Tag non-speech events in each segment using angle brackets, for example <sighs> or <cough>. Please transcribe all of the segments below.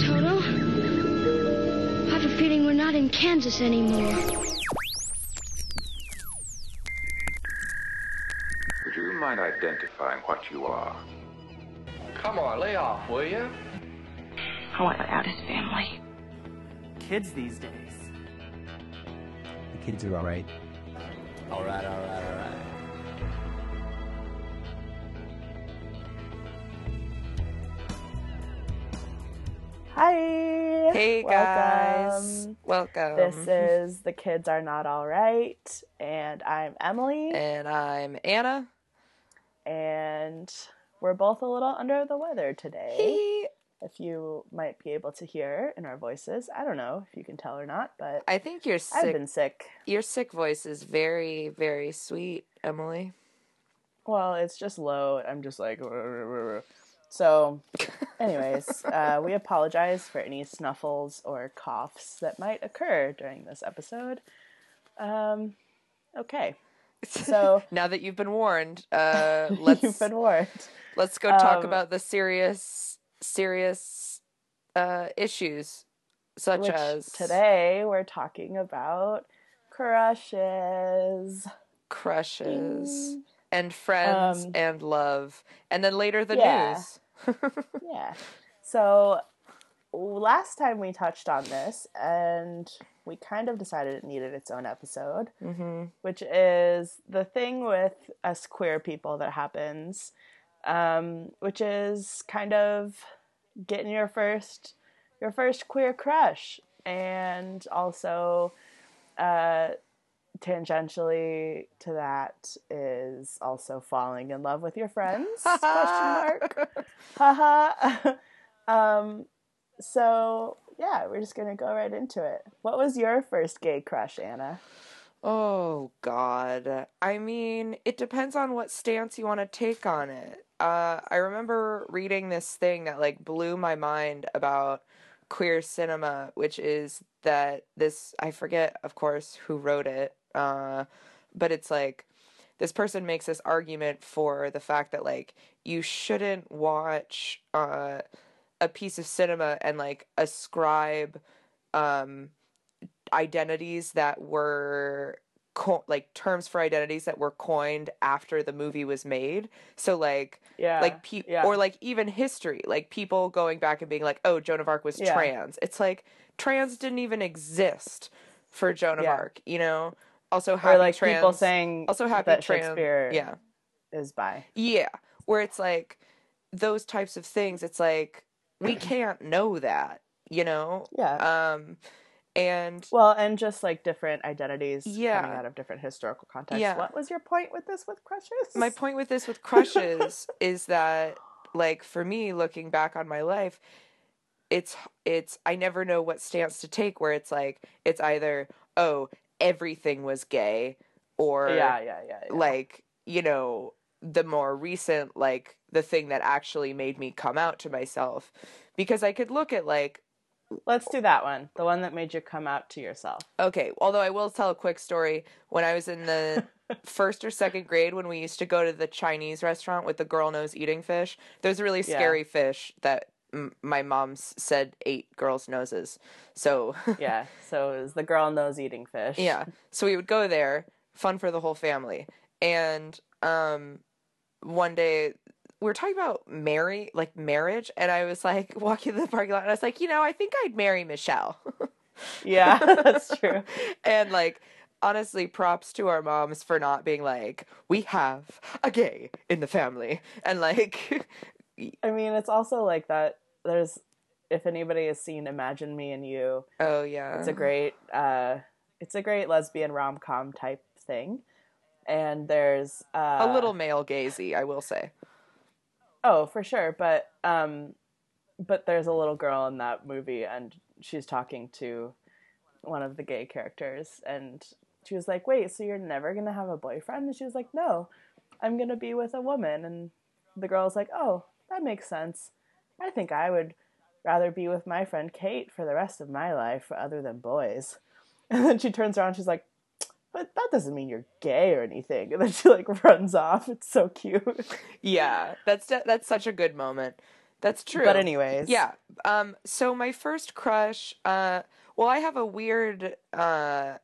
Toto. I have a feeling we're not in Kansas anymore. Would you mind identifying what you are? Come on, lay off, will you? I want out his family. Kids these days. The kids are alright. All right, all right, all right. Hi. Hey guys. Welcome. Welcome. This is The Kids Are Not All Right, and I'm Emily, and I'm Anna. and we're both a little under the weather today. Hey. If you might be able to hear in our voices, I don't know if you can tell or not, but I think your sick, I've been sick. your sick voice is very, very sweet, Emily. Well, it's just low. I'm just like. <laughs> So, anyways, uh, we apologize for any snuffles or coughs that might occur during this episode. Um, okay. So <laughs> now that you've been warned, uh <laughs> let's you've been warned. let's go talk Um, about the serious serious uh issues such as today we're talking about crushes. crushes and friends Um, and love. And then later the yeah. news. <laughs> Yeah. So last time we touched on this, and we kind of decided it needed its own episode, hmm which is the thing with us queer people that happens, um, which is kind of getting your first your first queer crush, and also uh, tangentially to that is also falling in love with your friends <laughs> question mark haha <laughs> um so yeah we're just gonna go right into it what was your first gay crush anna Oh God. I mean, it depends on what stance you want to take on it. Uh, I remember reading this thing that like blew my mind about queer cinema, which is that this I forget, of course, who wrote it. Uh, but it's like this person makes this argument for the fact that like you shouldn't watch uh, a piece of cinema and like ascribe um identities that were co- like terms for identities that were coined after the movie was made. So like yeah like pe- yeah. or like even history, like people going back and being like, "Oh, Joan of Arc was Yeah. trans." It's like trans didn't even exist for Joan of. Arc, you know? Also happy or like trans people saying also happy that trans shakespeare yeah. is by Yeah, where it's like those types of things. It's like we can't know that, you know. yeah Um, and well and just like different identities Yeah. coming out of different historical contexts Yeah. what was your point with this with crushes my point with this with <laughs> crushes is that like for me looking back on my life, it's it's I never know what stance to take. Where it's like it's either oh everything was gay, or yeah yeah yeah, yeah. like you know the more recent like the thing that actually made me come out to myself because i could look at like let's do that one the one that made you come out to yourself okay although i will tell a quick story when i was in the <laughs> first or second grade when we used to go to the chinese restaurant with the girl nose eating fish there's a really Yeah. scary fish that m- my mom said ate girls noses so <laughs> yeah so it was the girl nose eating fish Yeah. So we would go there, fun for the whole family. And um one day we were talking about marry like marriage and I was like <laughs> walking to the parking lot and I was like, you know, I think I'd marry Michelle. <laughs> yeah that's true and like honestly props to our moms for not being like, we have a gay in the family and like i mean it's also like that there's if anybody has seen imagine me and you oh yeah. it's a great uh it's a great lesbian rom-com type thing and there's uh a little male gazy, I will say. oh for sure but um but there's a little girl in that movie and she's talking to one of the gay characters and she was like wait so you're never gonna have a boyfriend and she was like no i'm gonna be with a woman and the girl's like oh that makes sense i think i would rather be with my friend kate for the rest of my life other than boys <laughs> and then she turns around she's like but that doesn't mean you're gay or anything and then she like <laughs> runs off it's so cute Yeah, that's that's such a good moment. That's true. But anyways, Yeah. Um so my first crush uh well I have a weird uh,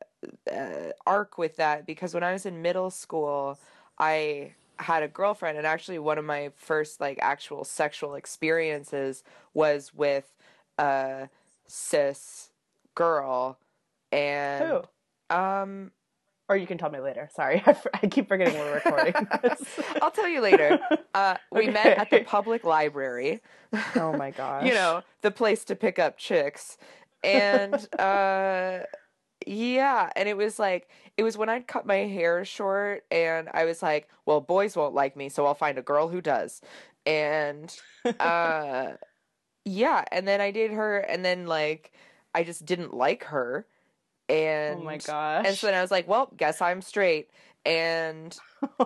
uh arc with that because when I was in middle school I had a girlfriend and actually one of my first like actual sexual experiences was with a cis girl and Who? um Or you can tell me later. Sorry, <laughs> I, f- I keep forgetting we're recording. <laughs> this. I'll tell you later. Uh we <laughs> met at the public library. oh my gosh. you know, the place to pick up chicks. And uh yeah, and it was like it was when I'd cut my hair short and I was like, well, boys won't like me, so I'll find a girl who does. And uh <laughs> yeah, and then I did her and then like I just didn't like her. And Oh my gosh. And so then I was like, well, guess I'm straight. And <laughs>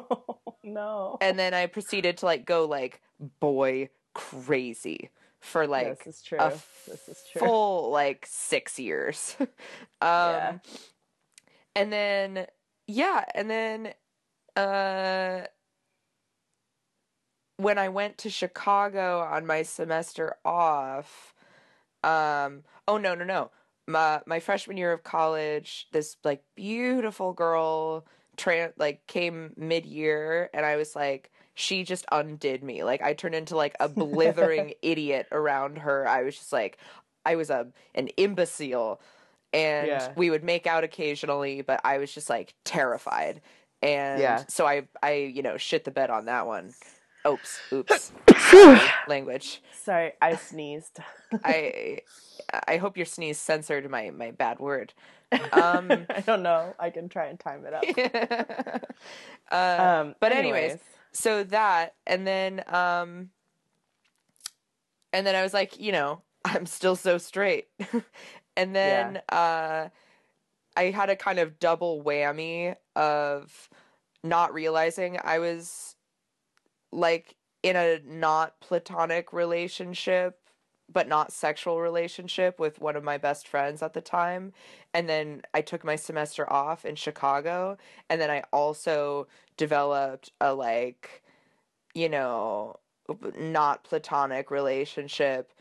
no. and then I proceeded to like go like boy crazy for like this is true. a this is true. full like six years. <laughs> um, Yeah. And then yeah, and then uh, when I went to Chicago on my semester off, um, oh no no no, my my freshman year of college, this like beautiful girl tran like came mid year, and I was like. She just undid me. Like I turned into like a <laughs> blithering idiot around her. I was just like, I was a an imbecile, and Yeah. we would make out occasionally, but I was just like terrified, and Yeah. so I I you know shit the bed on that one. Oops, oops, <coughs> Sorry, language. Sorry, I <laughs> sneezed. I I hope your sneeze censored my my bad word. Um, <laughs> I don't know. I can try and time it up. <laughs> uh, Um, but anyways, so that and then um and then I was like, you know, I'm still so straight. And then uh I had a kind of double whammy of not realizing I was like in a not platonic relationship but not sexual relationship with one of my best friends at the time. And then I took my semester off in Chicago and then I also developed a like you know not platonic relationship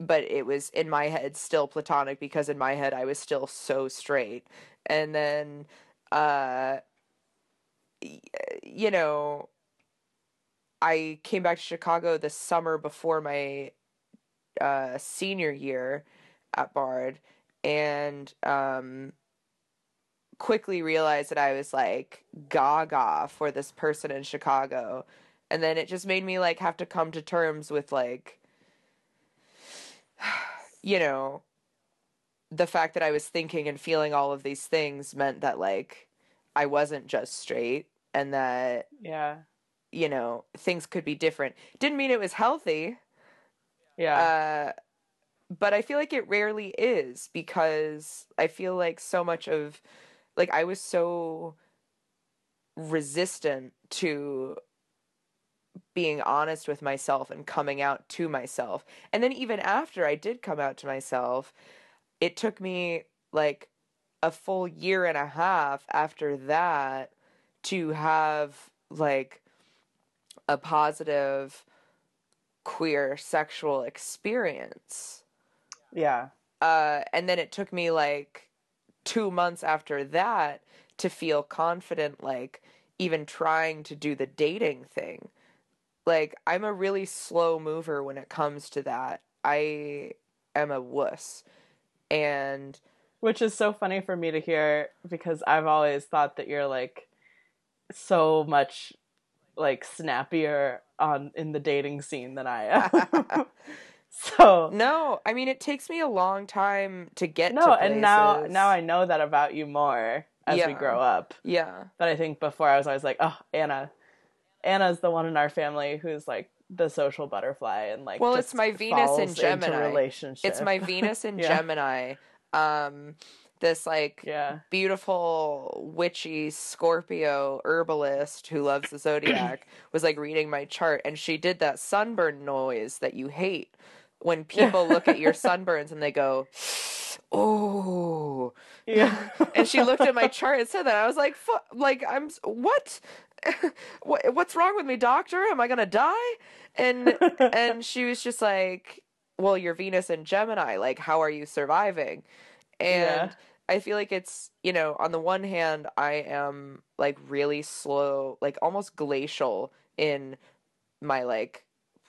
but it was in my head still platonic because in my head I was still so straight. And then uh you know I came back to Chicago the summer before my uh senior year at Bard and um quickly realized that I was like gaga for this person in Chicago. And then it just made me like have to come to terms with like <sighs> you know the fact that I was thinking and feeling all of these things meant that like I wasn't just straight and that yeah, you know things could be different. Didn't mean it was healthy. Yeah, uh, but I feel like it rarely is because I feel like so much of like I was so resistant to being honest with myself and coming out to myself. And then even after I did come out to myself, it took me like a full year and a half after that to have like a positive queer sexual experience. yeah, Uh, and then it took me like two months after that to feel confident, like even trying to do the dating thing. Like, I'm a really slow mover when it comes to that. I am a wuss. And which is so funny for me to hear because I've always thought that you're like so much like snappier on in the dating scene than I am. <laughs> <laughs> so no, I mean, it takes me a long time to get no, to and now now I know that about you more as we grow up. Yeah. But I think before I was always like, oh, Anna, Anna's the one in our family who's like the social butterfly and like Well, just it's my Venus in Gemini. relationship. It's my Venus in <laughs> Yeah. Gemini. Um, this like yeah beautiful witchy Scorpio herbalist who loves the zodiac <clears throat> was like reading my chart and she did that sunburn noise that you hate when <laughs> people look at your sunburns and they go, <gasps> "Oh." yeah And she looked at my <laughs> chart and said that. I was like, like I'm what? <laughs> what what's wrong with me, doctor? Am I going to die? and <laughs> and she was just like, "Well, you're Venus and Gemini. Like, how are you surviving?" And Yeah. I feel like it's you know, on the one hand, I am like really slow, like almost glacial in my like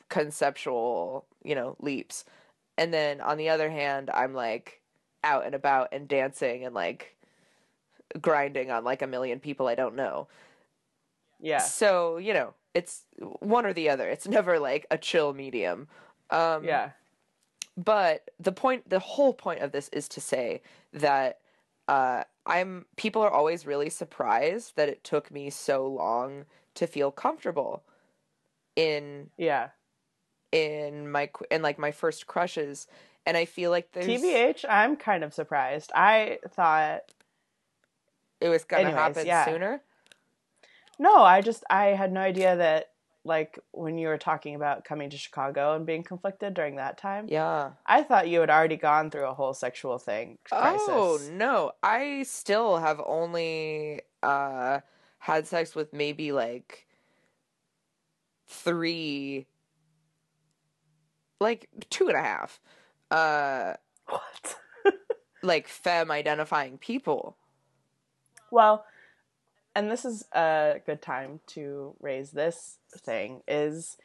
conceptual, you know, leaps, and then on the other hand, I'm like out and about and dancing and like grinding on like a million people I don't know. Yeah. So, you know, it's one or the other. It's never like a chill medium. Um, Yeah. But the point, the whole point of this is to say that uh, I'm, people are always really surprised that it took me so long to feel comfortable in, Yeah. in my, in like my first crushes. And I feel like there's, TBH, I'm kind of surprised. I thought it was going to happen yeah. sooner. No, I just I had no idea that like when you were talking about coming to Chicago and being conflicted during that time. Yeah. I thought you had already gone through a whole sexual thing crisis. Oh no, I still have only uh had sex with maybe like three like two and a half uh <laughs> What? like femme identifying people. Well, and this is a good time to raise this thing is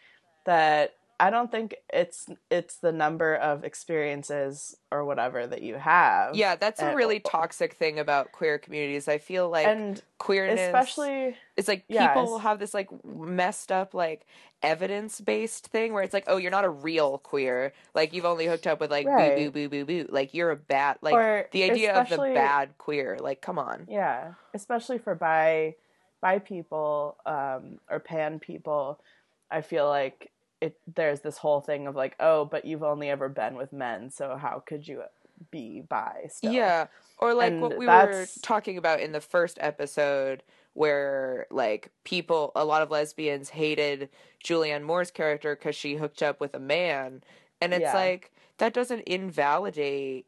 that I don't think it's it's the number of experiences or whatever that you have. Yeah, that's a really toxic thing about queer communities. I feel like and queerness especially it's like yeah, people it's- have this like messed up like evidence based thing where it's like oh you're not a real queer. Like you've only hooked up with like boo boo boo boo boo. Like you're a bad like Or the idea of the bad queer like come on. Yeah, especially for bi bi people um, or pan people, I feel like it there's this whole thing of like oh, but you've only ever been with men, so how could you be bi? Still? yeah or like And what we were talking about in the first episode where like people a lot of lesbians hated Julianne Moore's character because she hooked up with a man and it's Yeah. like that doesn't invalidate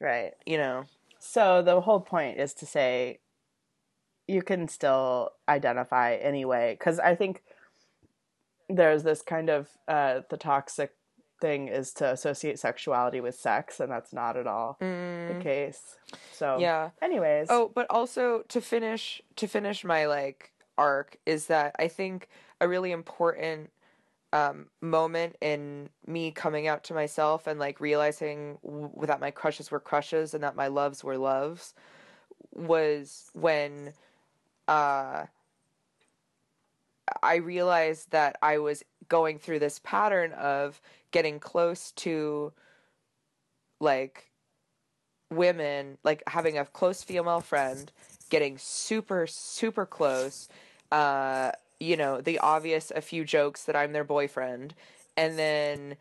right. you know So the whole point is to say you can still identify anyway because I think there's this kind of uh, the toxic thing is to associate sexuality with sex and that's not at all the case. So Mm. yeah anyways, Oh, but also to finish to finish my like arc is that I think a really important um, moment in me coming out to myself and like realizing w- that my crushes were crushes and that my loves were loves was when uh, I realized that I was going through this pattern of getting close to like women, like having a close female friend, getting super, super close, uh, you know, the obvious a few jokes that I'm their boyfriend, and then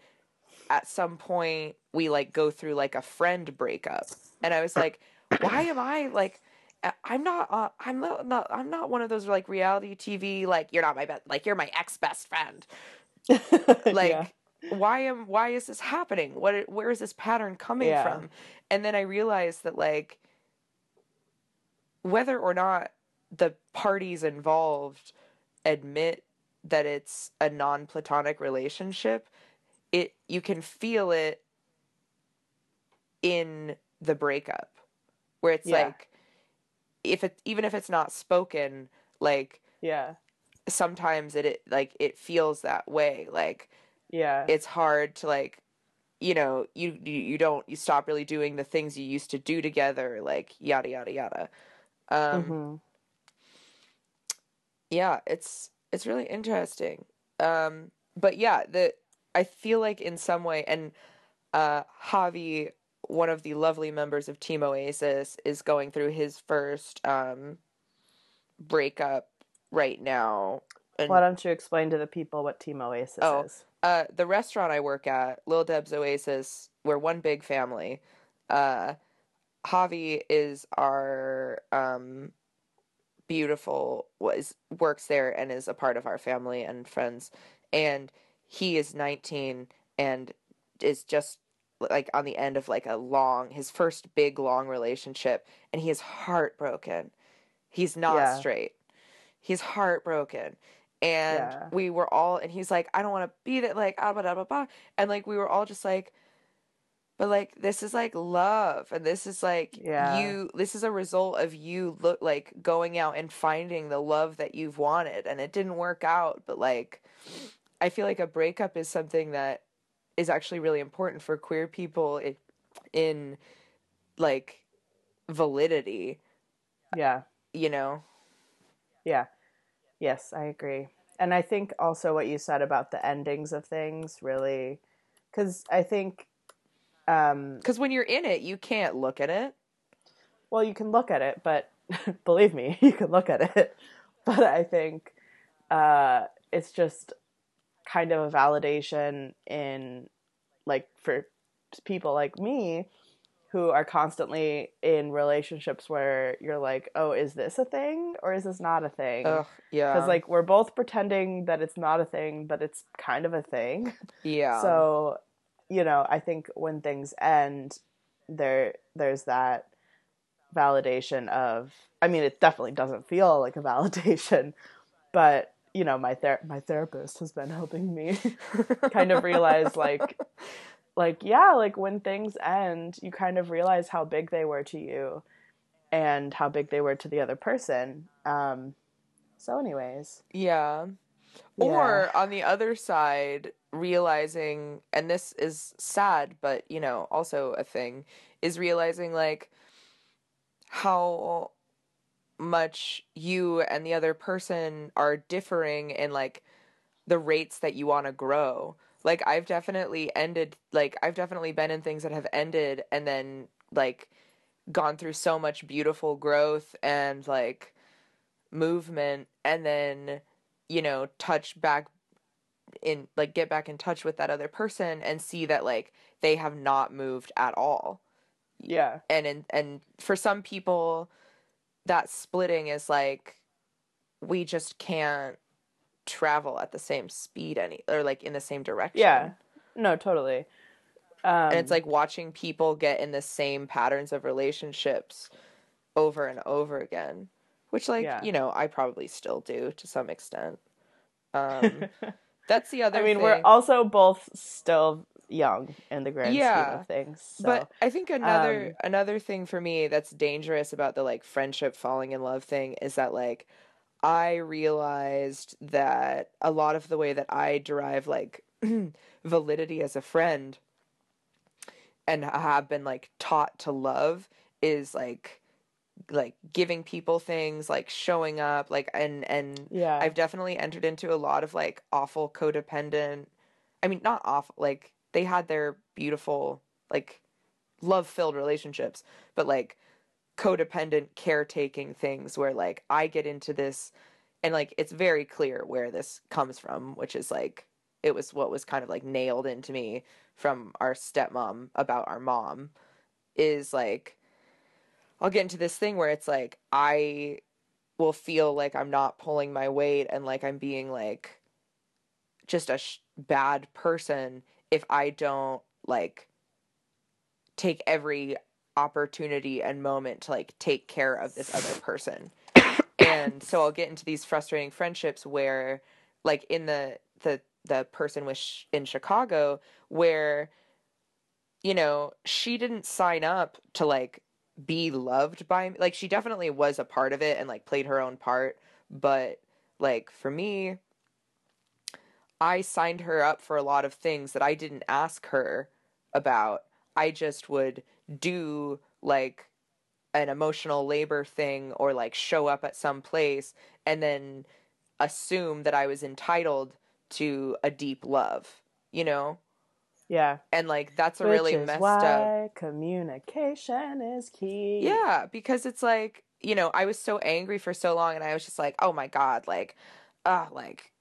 at some point we like go through like a friend breakup. And I was like, why am I like I'm not uh, I'm not, not I'm not one of those like reality TV like you're not my best like you're my ex best friend. <laughs> Like Yeah. why am why is this happening? What where is this pattern coming Yeah. from? And then I realized that like whether or not the parties involved admit that it's a non-platonic relationship, it you can feel it in the breakup where it's Yeah. like if it even if it's not spoken like yeah, sometimes it, it like it feels that way like yeah, it's hard to like you know you, you don't you stop really doing the things you used to do together like yada yada yada. Um Mhm. yeah it's it's really interesting. Um but yeah the i feel like in some way and uh javi one of the lovely members of team oasis is going through his first um breakup right now and Why don't you explain to the people what Team Oasis Oh. is? uh, the restaurant I work at, Lil Deb's Oasis, we're one big family. Uh, Javi is our um, beautiful was works there and is a part of our family and friends, and he is 19 and is just like on the end of like a long his first big long relationship, and he is heartbroken. He's not Yeah. straight. He's heartbroken, and Yeah. we were all and he's like i don't want to be that like ah, blah, blah, blah, blah. and like we were all just like but like this is like love and this is like Yeah. you this is a result of you look like going out and finding the love that you've wanted and it didn't work out but like i feel like a breakup is something that is actually really important for queer people in, in like validity Yeah. you know Yeah. Yes, I agree. And I think also what you said about the endings of things really cuz I think um because when you're in it you can't look at it well you can look at it, but <laughs> believe me, <laughs> you can look at it. <laughs> But I think uh it's just kind of a validation in like for people like me who are constantly in relationships where you're like, "Oh, is this a thing or is this not a thing?" Ugh, yeah. Because like we're both pretending that it's not a thing but it's kind of a thing. Yeah. So you know i think when things end there there's that validation of i mean it definitely doesn't feel like a validation <laughs> but you know my ther- my therapist has been helping me <laughs> kind of realize like like yeah like when things end you kind of realize how big they were to you and how big they were to the other person um so anyways Yeah. Or on the other side, realizing, and this is sad, but you know, also a thing, is realizing like how much you and the other person are differing in like the rates that you want to grow. Like I've definitely ended like I've definitely been in things that have ended and then like gone through so much beautiful growth and like movement and then you know touch back in like get back in touch with that other person and see that like they have not moved at all yeah and and, and for some people that splitting is like we just can't travel at the same speed any or like in the same direction Yeah. No, totally. Um, and it's like watching people get in the same patterns of relationships over and over again which like Yeah. you know i probably still do to some extent um <laughs> that's the other I mean, thing. we're also both still young in the grand scheme Yeah. of things. So. but i think another um, another thing for me that's dangerous about the like friendship falling in love thing is that like i realized that a lot of the way that i derive like <clears throat> validity as a friend and have been like taught to love is like like giving people things like showing up like and and yeah, I've definitely entered into a lot of like awful codependent. I mean, not awful. Like they had their beautiful, like love-filled relationships, but like codependent caretaking things where like I get into this, and like it's very clear where this comes from, which is like it was what was kind of like nailed into me from our stepmom about our mom, is like I'll get into this thing where it's like I will feel like I'm not pulling my weight and like I'm being like just a sh- bad person if I don't like take every opportunity and moment to like take care of this other person. and so I'll get into these frustrating friendships where like in the the the person with sh- in Chicago where you know, she didn't sign up to like be loved by me. Like she definitely was a part of it and like played her own part, but like for me I signed her up for a lot of things that I didn't ask her about. I just would do like an emotional labor thing or like show up at some place and then assume that I was entitled to a deep love, you know? yeah. And like that's a Which really is messed why up communication is key. Yeah, because it's like, you know, I was so angry for so long and I was just like, oh my God, like, ah, like,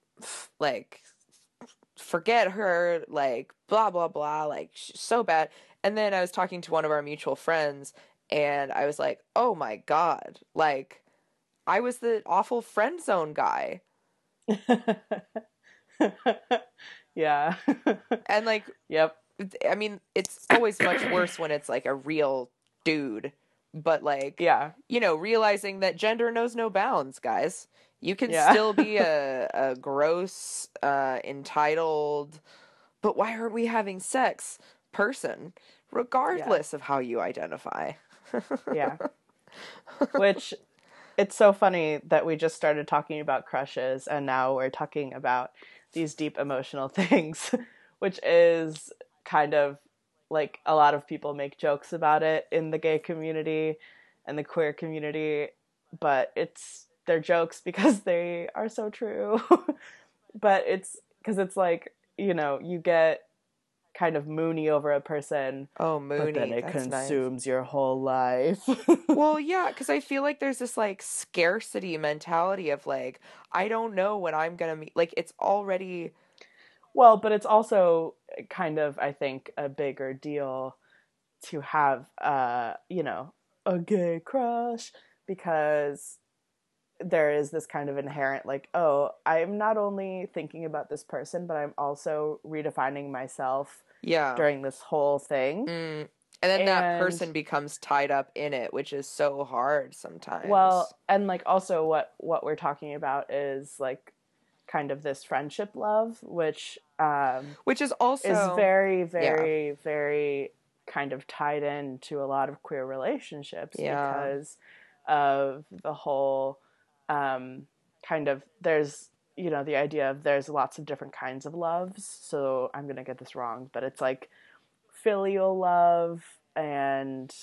like, forget her, like, blah, blah, blah, like, so bad. And then I was talking to one of our mutual friends and I was like, oh my God, like, I was the awful friend zone guy. <laughs> yeah. <laughs> And like, yep. I mean, it's always much worse when it's like a real dude, but like, Yeah. you know, realizing that gender knows no bounds, guys. You can Yeah. still be <laughs> a, a gross, uh, entitled, but why aren't we having sex person, regardless of how you identify. <laughs> yeah. Which it's so funny that we just started talking about crushes and now we're talking about these deep emotional <laughs> things, which is kind of like a lot of people make jokes about it in the gay community and the queer community, but it's they're jokes because <laughs> they are so true. <laughs> but it's because it's like, you know, you get kind of moony over a person, Oh, Mooney. but then it that's nice. consumes your whole life. <laughs> Well, yeah, because I feel like there's this like scarcity mentality of like, I don't know when I'm gonna meet. Like, it's already. Well, but it's also kind of, I think, a bigger deal to have, uh, you know, a gay crush because there is this kind of inherent, like, oh, I'm not only thinking about this person, but I'm also redefining myself Yeah. during this whole thing. Mm. And then that person becomes tied up in it, which is so hard sometimes. Well, and like also what what we're talking about is like kind of this friendship love, which um, which is also is very, very, very kind of tied in to a lot of queer relationships Yeah. because of the whole um, kind of there's you know the idea of there's lots of different kinds of loves. So I'm gonna get this wrong, but it's like filial love and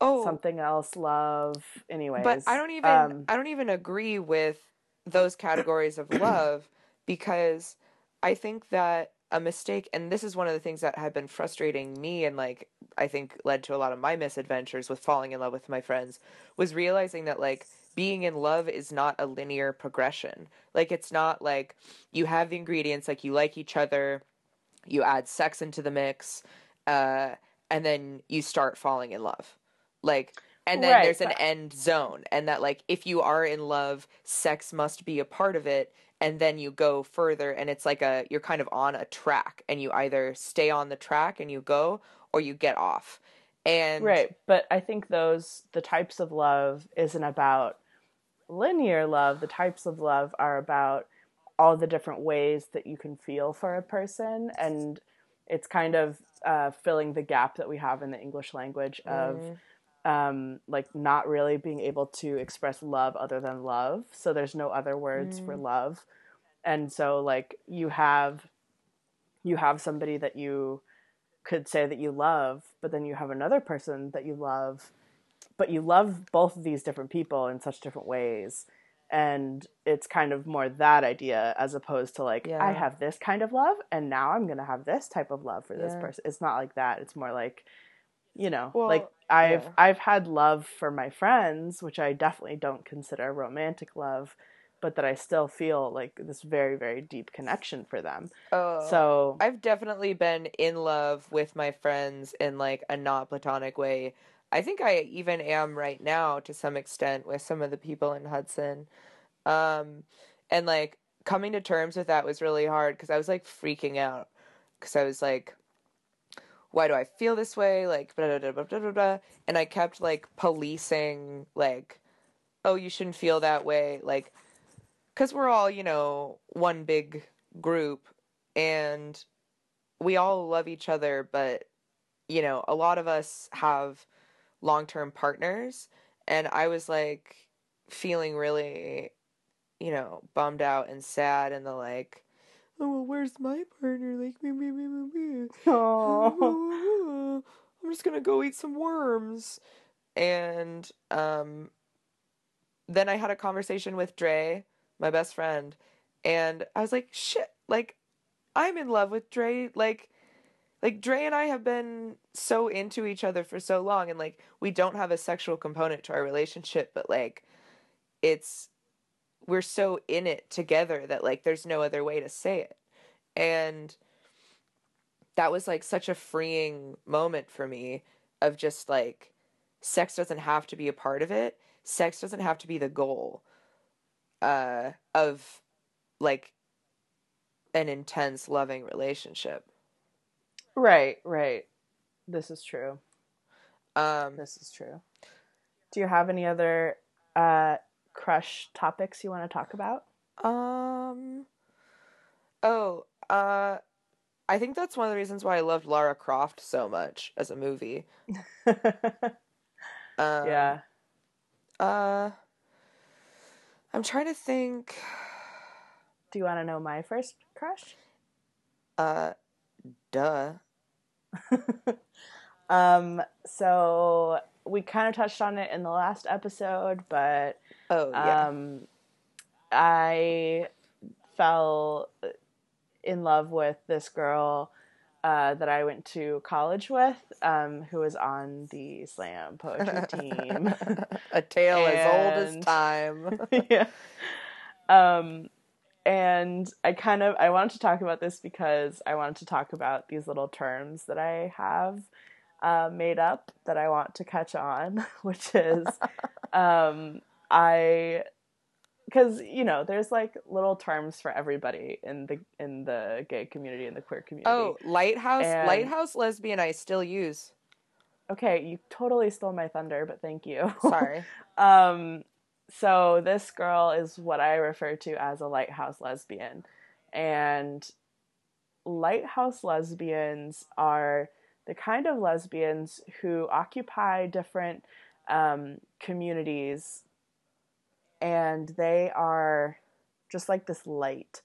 oh, something else love. Anyways, but I don't even um, I don't even agree with those categories of <clears throat> love because I think that a mistake and this is one of the things that have been frustrating me and like I think led to a lot of my misadventures with falling in love with my friends was realizing that like being in love is not a linear progression. Like it's not like you have the ingredients like you like each other, you add sex into the mix, uh, and then you start falling in love. Like and then Right, there's an but- end zone and that like if you are in love, sex must be a part of it and then you go further and it's like a you're kind of on a track and you either stay on the track and you go or you get off. And Right, but I think those the types of love isn't about linear love. The types of love are about all the different ways that you can feel for a person, and it's kind of uh, filling the gap that we have in the English language of um, like not really being able to express love other than love. So there's no other words for love, and so like you have you have somebody that you could say that you love, but then you have another person that you love, but you love both of these different people in such different ways. And it's kind of more that idea as opposed to like, Yeah. I have this kind of love, and now I'm going to have this type of love for this Yeah. person. It's not like that. It's more like, you know, Well, like I've yeah. I've had love for my friends, which I definitely don't consider romantic love, but that I still feel like this very very deep connection for them. Oh. So I've definitely been in love with my friends in like a not platonic way. I think I even am right now to some extent with some of the people in Hudson. Um and like coming to terms with that was really hard cuz I was like freaking out cuz I was like why do I feel this way like blah, blah, blah, blah, blah, blah, blah. and I kept like policing like oh you shouldn't feel that way like cuz we're all, you know, one big group and we all love each other, but you know, a lot of us have long-term partners and I was like feeling really you know, bummed out and sad and the like oh well, where's my partner like me me me me me. <laughs> I'm just gonna go eat some worms. And um, then I had a conversation with Dre, my best friend, and I was like, shit, like I'm in love with Dre. Like, like Dre and I have been so into each other for so long, and like we don't have a sexual component to our relationship, but like it's we're so in it together that like there's no other way to say it. And that was like such a freeing moment for me of just like sex doesn't have to be a part of it. Sex doesn't have to be the goal uh of like an intense loving relationship. Right, right. This is true. Um This is true. Do you have any other uh, crush topics you want to talk about? Um. Oh, uh, I think that's one of the reasons why I loved Lara Croft so much as a movie. <laughs> Um, yeah. Uh, I'm trying to think. Do you want to know my first crush? Uh, duh. <laughs> um, so we kind of touched on it in the last episode, but Oh yeah. um, I fell in love with this girl uh, that I went to college with, um, who was on the slam poetry team. <laughs> a tale as old as time. <laughs> yeah. Um, and I kind of I wanted to talk about this because I wanted to talk about these little terms that I have uh, made up that I want to catch on, <laughs> which is um, I because you know there's like little terms for everybody in the in the gay community and the queer community. oh, lighthouse, And- lighthouse lesbian. I still use. okay, you totally stole my thunder, but thank you. Sorry. <laughs> Um, so this girl is what I refer to as a lighthouse lesbian. And lighthouse lesbians are the kind of lesbians who occupy different um, communities and they are just like this light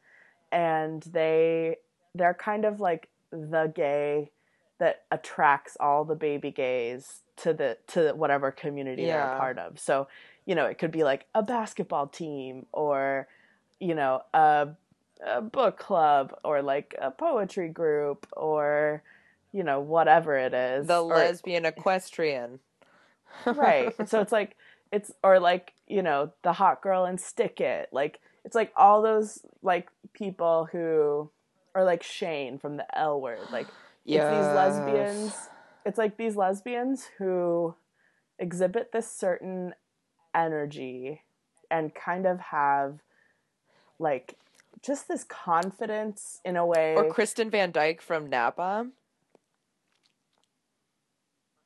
and they they're kind of like the gay that attracts all the baby gays to the to whatever community they're a part of. So, you know, it could be like a basketball team or you know, a a book club or like a poetry group or you know, whatever it is. The Or- lesbian equestrian. <laughs> right so it's like it's or like you know the hot girl and stick it. Like it's like all those like people who or like shane from the l word. Like it's these lesbians it's like these lesbians who exhibit this certain energy and kind of have like just this confidence in a way. Or Kristen Van Dyke from Napa.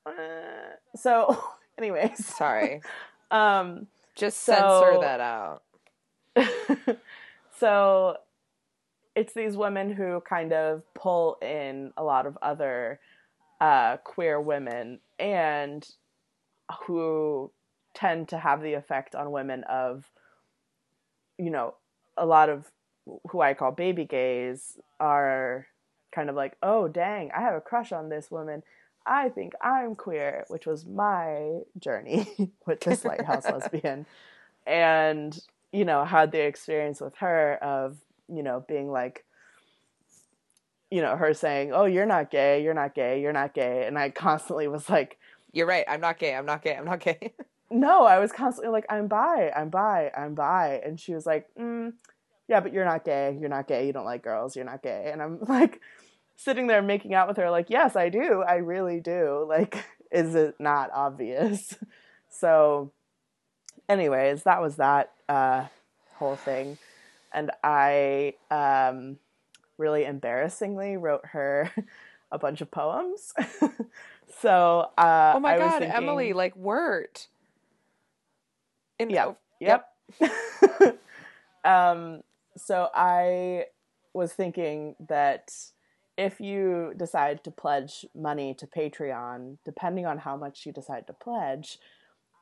Uh, so <laughs> anyways. Sorry. <laughs> um Just So- censor that out. <laughs> so it's these women who kind of pull in a lot of other uh, queer women and who tend to have the effect on women of you know a lot of who i call baby gays are kind of like oh dang i have a crush on this woman i think i'm queer which was my journey <laughs> with this lighthouse <laughs> lesbian and you know had the experience with her of you know being like you know her saying oh you're not gay you're not gay you're not gay and i constantly was like You're right. I'm not gay. I'm not gay. I'm not gay. <laughs> no i was constantly like i'm bi i'm bi i'm bi and she was like mm, yeah but you're not gay you're not gay you don't like girls you're not gay and i'm like sitting there making out with her like yes i do i really do like <laughs> is it not obvious <laughs> so anyways that was that uh whole thing and i um really embarrassingly wrote her <laughs> a bunch of poems so uh oh my god, thinking- Emily, like word. In Yeah. Yep. um, so I was thinking that if you decide to pledge money to Patreon, depending on how much you decide to pledge,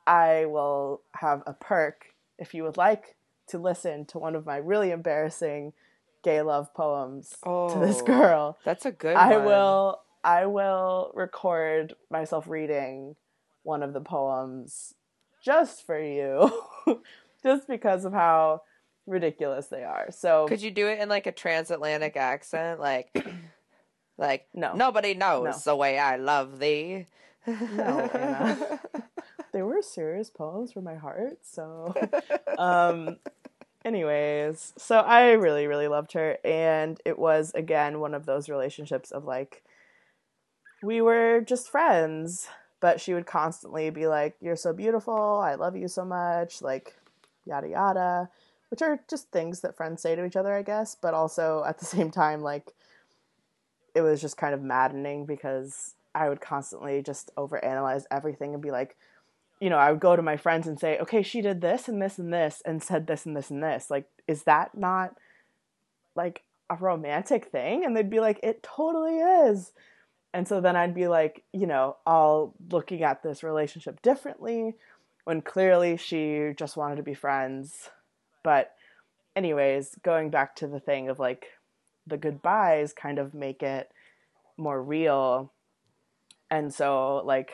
I will have a perk if you would like to listen to one of my really embarrassing gay love poems to this Oh, girl. That's a good I one. will I will record myself reading one of the poems just for you. <laughs> just because of how ridiculous they are. So Could you do it in like a transatlantic accent? Like like No. nobody knows No. the way I love thee. No, <laughs> they were serious poems from my heart, so <laughs> um anyways, so I really really loved her and it was again one of those relationships of like we were just friends, but she would constantly be like you're so beautiful, I love you so much, like yada yada, which are just things that friends say to each other, I guess, but also at the same time like it was just kind of maddening because I would constantly just overanalyze everything and be like, you know, I would go to my friends and say, okay, she did this and this and this and said this and this and this. Like, is that not like a romantic thing? And they'd be like, it totally is. And so then I'd be like, you know, all looking at this relationship differently when clearly she just wanted to be friends. But, anyways, going back to the thing of like the goodbyes kind of make it more real. And so, like,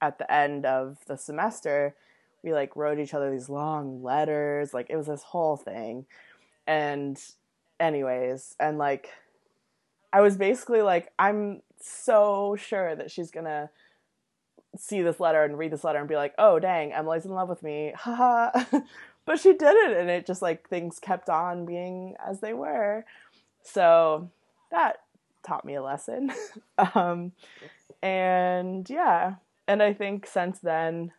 at the end of the semester, we like wrote each other these long letters. Like, it was this whole thing. And, anyways, and like, I was basically like, I'm so sure that she's gonna see this letter and read this letter and be like, oh, dang, Emily's in love with me. <laughs> Haha. but she did it. And it just like things kept on being as they were. So that taught me a lesson. <laughs> um, and yeah. And I think since then,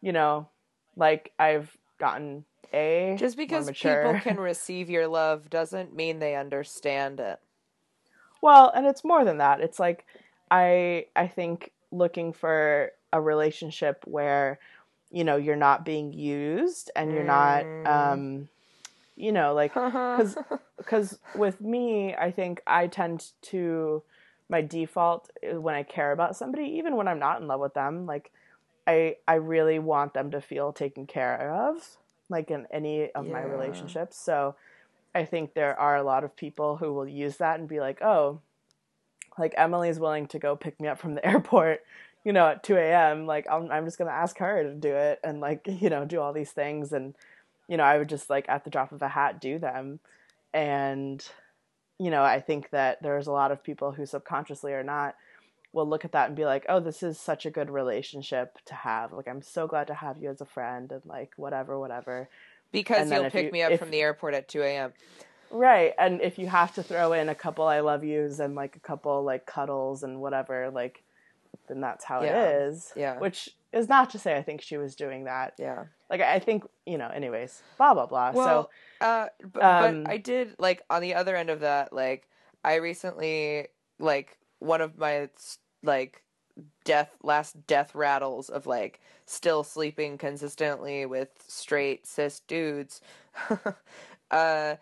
you know, like I've gotten a just because people can <laughs> receive your love doesn't mean they understand it. Well, and it's more than that. It's like I I think looking for a relationship where you know you're not being used and you're not Mm. um you know like uh-huh. cuz cuz <laughs> with me I think I tend to my default is when I care about somebody even when I'm not in love with them like I I really want them to feel taken care of like in any of my relationships so I think there are a lot of people who will use that and be like, oh, like Emily's willing to go pick me up from the <laughs> airport, you know, at 2 a.m. Like, I'm, I'm just going to ask her to do it and, like, <laughs> you know, do all these things. And, you know, I would just, like, at the drop of a hat, do them. And, you know, I think that there's a lot of people who subconsciously or not will look at that and be like, oh, this is such a good relationship to have. Like, I'm so glad to have you as a friend and, like, whatever, whatever. Because you'll pick you- me up if- from the airport at 2 a.m. Right. And if you have to throw in a couple I love yous and like a couple like cuddles and whatever, like then that's how Yeah. it is. Yeah. Which is not to say I think she was doing that. Yeah. Like I think, you know, anyways, blah blah blah. Well, uh, but, um, but I did like on the other end of that. Like I recently, like one of my like death last death rattles of like still sleeping consistently with straight cis dudes. <laughs> uh,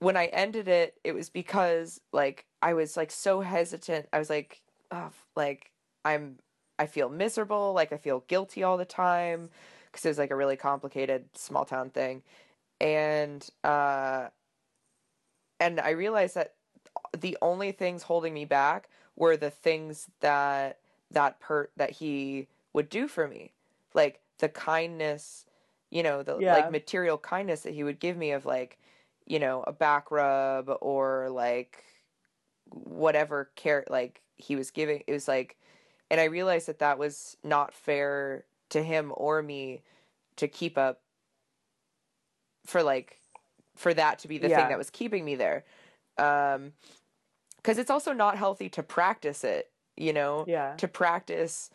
when I ended it, it was because like I was like so hesitant. I was like, oh, like I'm I feel miserable, like I feel guilty all the time because it was like a really complicated small town thing. And uh and I realized that the only things holding me back were the things that that per that he would do for me. Like the kindness, you know, the Yeah. like material kindness that he would give me of like, you know, a back rub or like whatever care like he was giving. It was like and I realized that that was not fair to him or me to keep up for like for that to be the Yeah. thing that was keeping me there um because it's also not healthy to practice it you know Yeah. to practice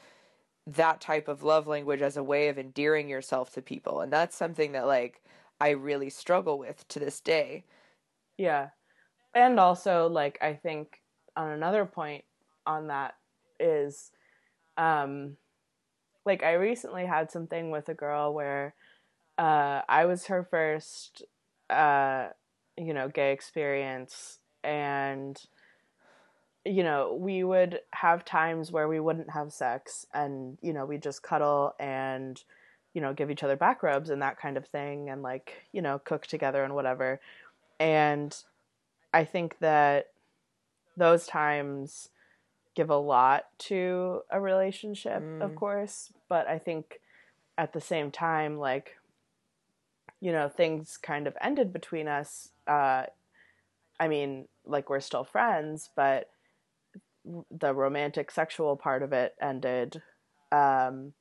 that type of love language as a way of endearing yourself to people and that's something that like i really struggle with to this day Yeah. And also like I think on another point on that is um like I recently had something with a girl where uh I was her first uh you know gay experience. And you know we would have times where we wouldn't have sex and you know we just cuddle and you know give each other back rubs and that kind of thing and like you know cook together and whatever. And I think that those times give a lot to a relationship, of Mm. course, but I think at the same time, like, you know, things kind of ended between us. Uh, I mean, like, we're still friends, but the romantic sexual part of it ended. Um,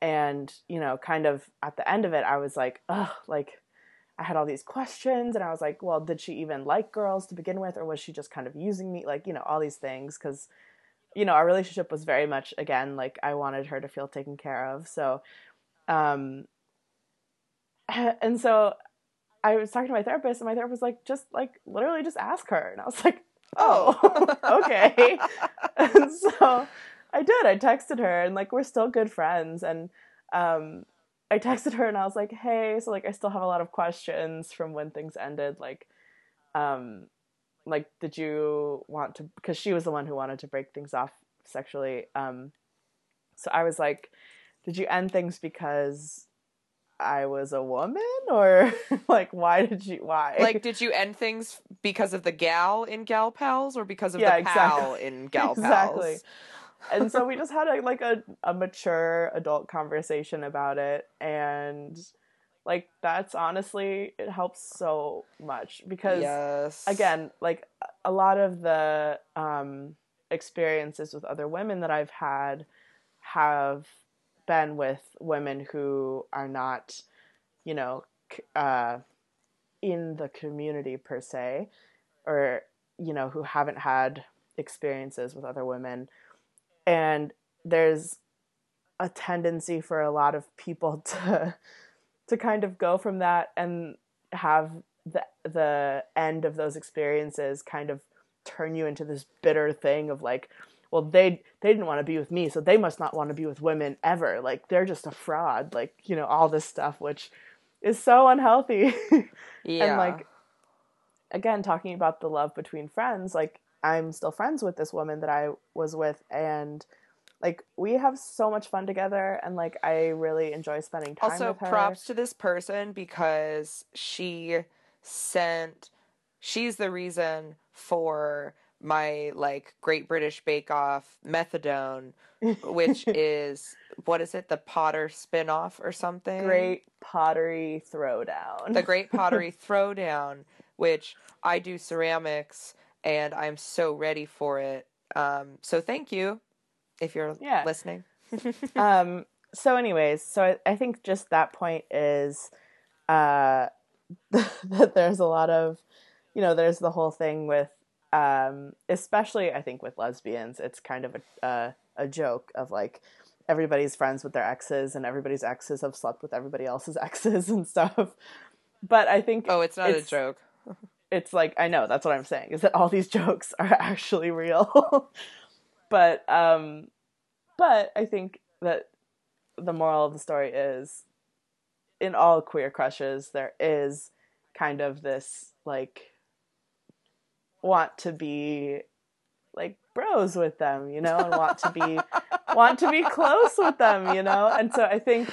and, you know, kind of at the end of it, I was like, ugh, like, I had all these questions and I was like, well, did she even like girls to begin with or was she just kind of using me like, you know, all these things cuz you know, our relationship was very much again like I wanted her to feel taken care of. So um <laughs> and so I was talking to my therapist and my therapist was like just like literally just ask her and I was like, "Oh, <laughs> okay." and so I did. I texted her and like we're still good friends and um, I texted her and I was like, "Hey, so like I still have a lot of questions from when things ended. Like, um, like did you want to? Because she was the one who wanted to break things off sexually. Um, so I was like, did you end things because I was a woman, or <laughs> like why did you why? Like, did you end things because of the gal in Gal Pals, or because of Yeah, the pal in Gal <laughs> Pals? exactly. and so we just had a like a, a mature adult conversation about it and like that's honestly it helps so much because yes. again like a lot of the um experiences with other women that I've had have been with women who are not you know uh in the community per se or you know who haven't had experiences with other women and there's a tendency for a lot of people <laughs> to to kind of go from that and have the the end of those experiences kind of turn you into this bitter thing of like well they they didn't want to be with me so they must not want to be with women ever like they're just a fraud like you know all this stuff which is so unhealthy <laughs> yeah. and like again talking about the love between friends like i'm still friends with this woman that i was with and like we have so much fun together and like i really enjoy spending time also with her. props to this person because she sent she's the reason for my like great british bake off methadone <laughs> which is what is it? The potter spin-off or something? Great pottery throwdown. The great pottery <laughs> throwdown which i do ceramics and i'm so ready for it. Um, so thank you if you're Yeah. listening <laughs> um so anyways so I, I think just that point is uh <laughs> that there's a lot of you know there's the whole thing with um especially i think with lesbians it's kind of a uh, a joke of like everybody's friends with their exes and everybody's exes have slept with everybody else's <laughs> exes and stuff but i think oh it's not It's- a joke it's like I know that's what I'm saying is that all these jokes are actually real. But um but I think that the moral of the story is in all queer crushes there is kind of this like want to be like bros with them, you know, and want to be <laughs> want to be close with them, you know? And so I think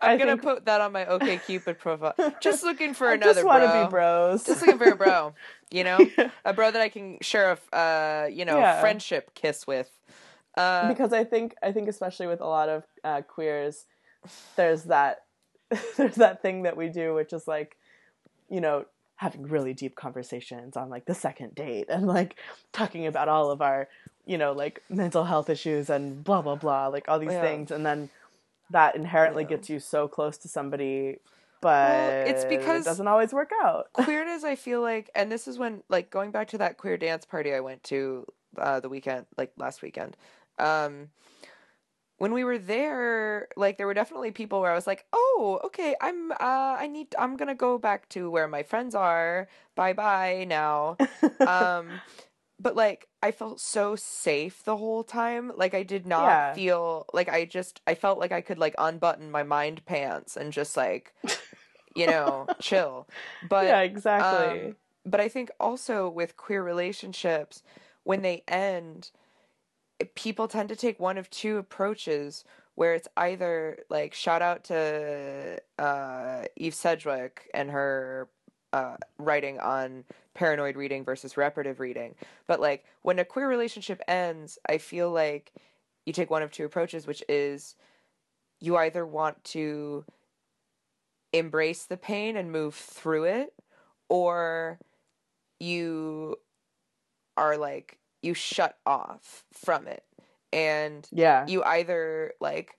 i'm I gonna think- put that on my okay cupid profile just looking for <laughs> I another just want bro to be bros. just looking for a bro <laughs> you know a bro that i can share a uh you know Yeah. friendship kiss with uh because I think I think especially with a lot of uh, queers, there's that <laughs> there's that thing that we do, which is like, you know, having really deep conversations on like the second date and like talking about all of our, you know, like mental health issues and blah blah blah, like all these Yeah. things, and then that inherently Yeah. gets you so close to somebody, but it's because- it doesn't always work out. <laughs> Queer queerness i feel like and this is when like going back to that queer dance party i went to uh the weekend like last weekend um when we were there like there were definitely people where i was like oh okay i'm uh i need i'm gonna go back to where my friends are bye bye now <laughs> um but like i felt so safe the whole time like i did not Yeah. feel like i just i felt like i could like unbutton my mind pants and just like you know <laughs> chill but yeah, exactly. um, but I think also with queer relationships, when they end, people tend to take one of two approaches where it's either like shout out to uh, Eve Sedgwick and her uh, writing on paranoid reading versus reparative reading. But like when a queer relationship ends, I feel like you take one of two approaches, which is you either want to embrace the pain and move through it or you are like you shut off from it and yeah, you either like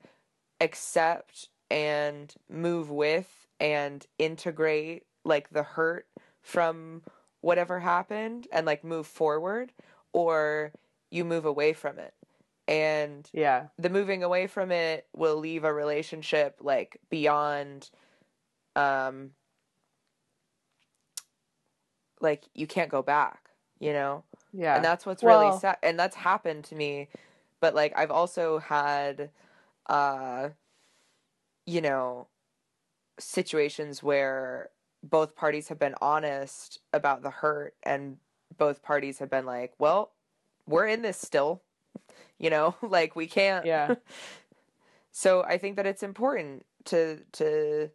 accept and move with and integrate like the hurt from whatever happened and like move forward or you move away from it. And yeah, the moving away from it will leave a relationship like beyond um like you can't go back you know? Yeah. and that's what's really sad and that's happened to me but like i've also had uh you know like queer relationships when they end it people tend to take one of two approaches which is you either like shout out to eve sedgwick and her writing on paranoid reading versus reparative reading but like when a queer relationship ends i feel like you take one of two approaches which is you either want to embrace the pain and move through it or you you know, situations where both parties have been honest about the hurt and both parties have been like, well, we're in this still. <laughs> You know, <laughs> like we can't Yeah. <laughs> so I think that it's important to to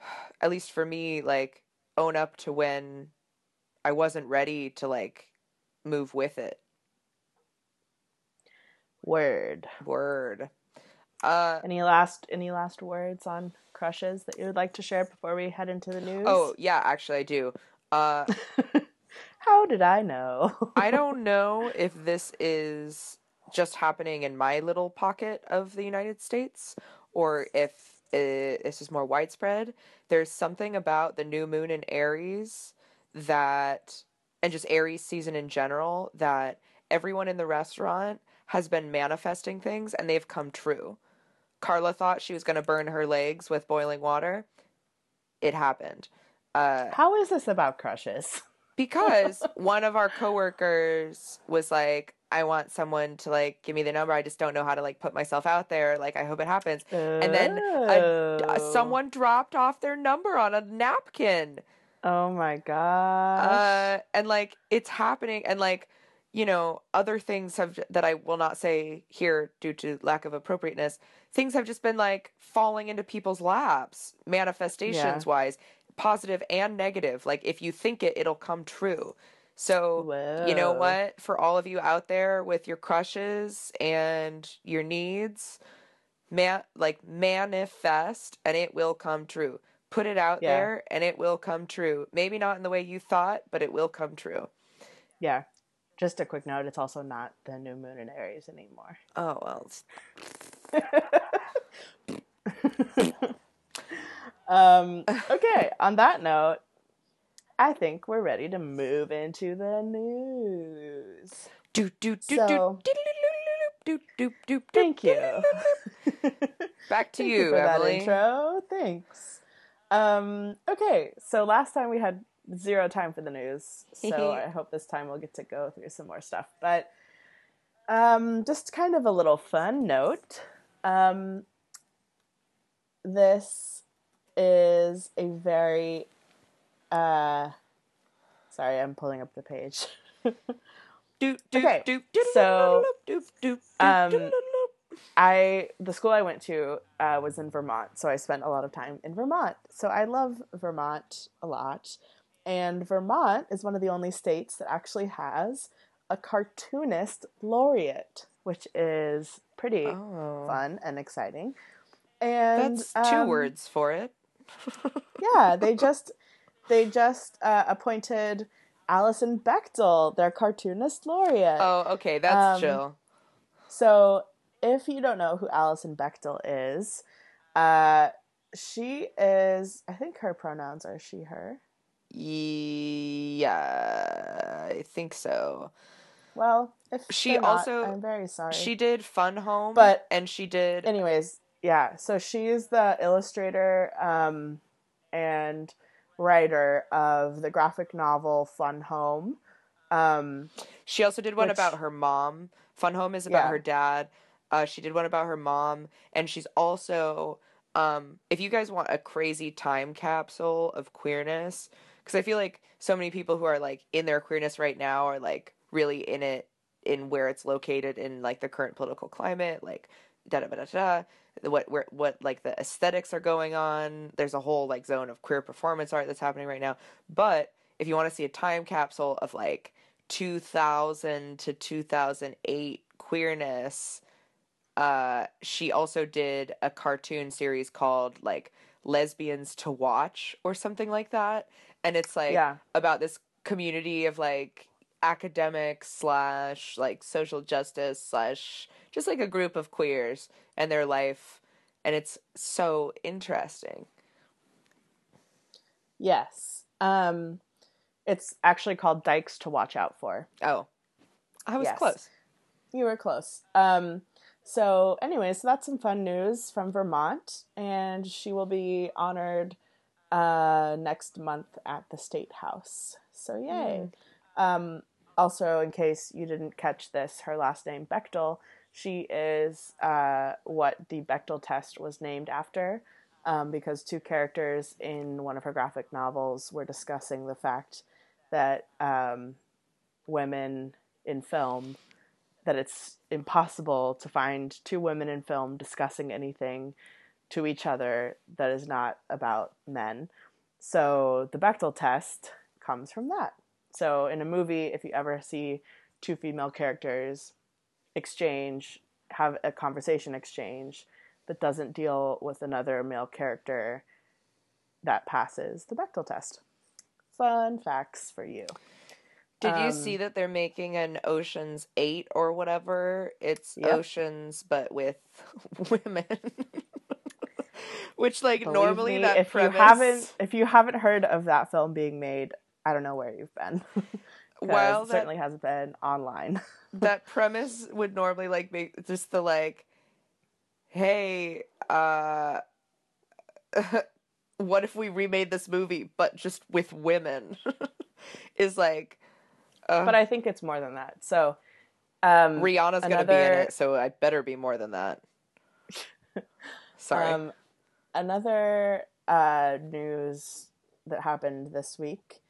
<sighs> at least for me like own up to when I wasn't ready to like move with it. Word. Word. Uh Any last any last words on crushes that you would like to share before we head into the news? oh, yeah, actually I do. Uh <laughs> How did I know? <laughs> I don't know if this is just happening in my little pocket of the United States or if it, this is more widespread. There's something about the new moon in Aries that, and just Aries season in general, that everyone in the restaurant has been manifesting things and they've come true. Carla thought she was going to burn her legs with boiling water. It happened. Uh, How is this about crushes? <laughs> because one of our coworkers was like i want someone to like give me the number i just don't know how to like put myself out there like i hope it happens and then a, Oh. someone dropped off their number on a napkin Oh my gosh. uh and like it's happening and like you know other things have that i will not say here due to lack of appropriateness things have just been like falling into people's laps manifestations wise positive and negative. Like if you think it it'll come true. So you know what? For all of you out there with your crushes and your needs man like manifest and it will come true. Put it out Yeah. there and it will come true. Maybe not in the way you thought but it will come true. Yeah. Just a quick note, it's also not the new moon in Aries anymore. oh well Um, okay, on that note, I think we're ready to move into the news. do do do So- do do do do Thank you. back to Thank you, for Emily that intro. Thanks. Um, okay, so last time we had zero time for the news, so <laughs> I hope this time we'll get to go through some more stuff. But um, just kind of a little fun note. Um, this is a very uh, sorry, I'm pulling up the page. <laughs> do do Okay, so, do do um, I the school I went to uh, was in Vermont, so I spent a lot of time in Vermont. So I love Vermont a lot, and Vermont is one of the only states that actually has a cartoonist laureate, which is pretty oh fun and exciting. And that's two um, words for it <laughs> Yeah, they just they just uh, appointed Alison Bechdel their cartoonist laureate. oh okay that's Um, chill So, if you don't know who Alison Bechdel is, uh, she is, I think her pronouns are she, her. Yeah, I think so. Well, if She they're not, also- I'm very sorry. She did Fun Home, But- and she did Anyways, yeah, so she's the illustrator um, and writer of the graphic novel Fun Home. Um, She also did one Which- about her mom. Fun Home is about Yeah. her dad. Uh, she did one about her mom, and she's also, um, if you guys want a crazy time capsule of queerness, because I feel like so many people who are like in their queerness right now are like really in it in where it's located in like the current political climate, like da da da da da. What where what like the aesthetics are going on. There's a whole like zone of queer performance art that's happening right now. But if you want to see a time capsule of like 2000 to 2008 queerness uh she also did a cartoon series called like lesbians to watch or something like that and it's like Yeah. about this community of like academics slash like social justice slash just like a group of queers and their life and it's so interesting yes. Um, it's actually called Dykes to Watch Out For. oh i was Yes. close You were close. Um, so, anyways, so that's some fun news from Vermont, and she will be honored uh, next month at the State House. So, yay. Um, also, in case you didn't catch this, her last name, Bechdel, She is uh, what the Bechdel test was named after, um, because two characters in one of her graphic novels were discussing the fact that um, women in film that it's impossible to find two women in film discussing anything to each other that is not about men. So the Bechdel test comes from that. So in a movie, if you ever see two female characters exchange, have a conversation exchange that doesn't deal with another male character, that passes the Bechdel test. Fun facts for you. Did you Um, see that they're making an Ocean's 8 or whatever? It's Yep. Oceans but with <laughs> women. Which like Believe normally me, that if premise you haven't if you haven't heard of that film being made, I don't know where you've been. <laughs> Well, it that- certainly hasn't been online. <laughs> that premise would normally like make just the like hey uh <laughs> what if we remade this movie but just with women is like uh, but I think it's more than that. So um rihanna's gonna be in it so i better be more than that sorry Um, another uh, news that happened this week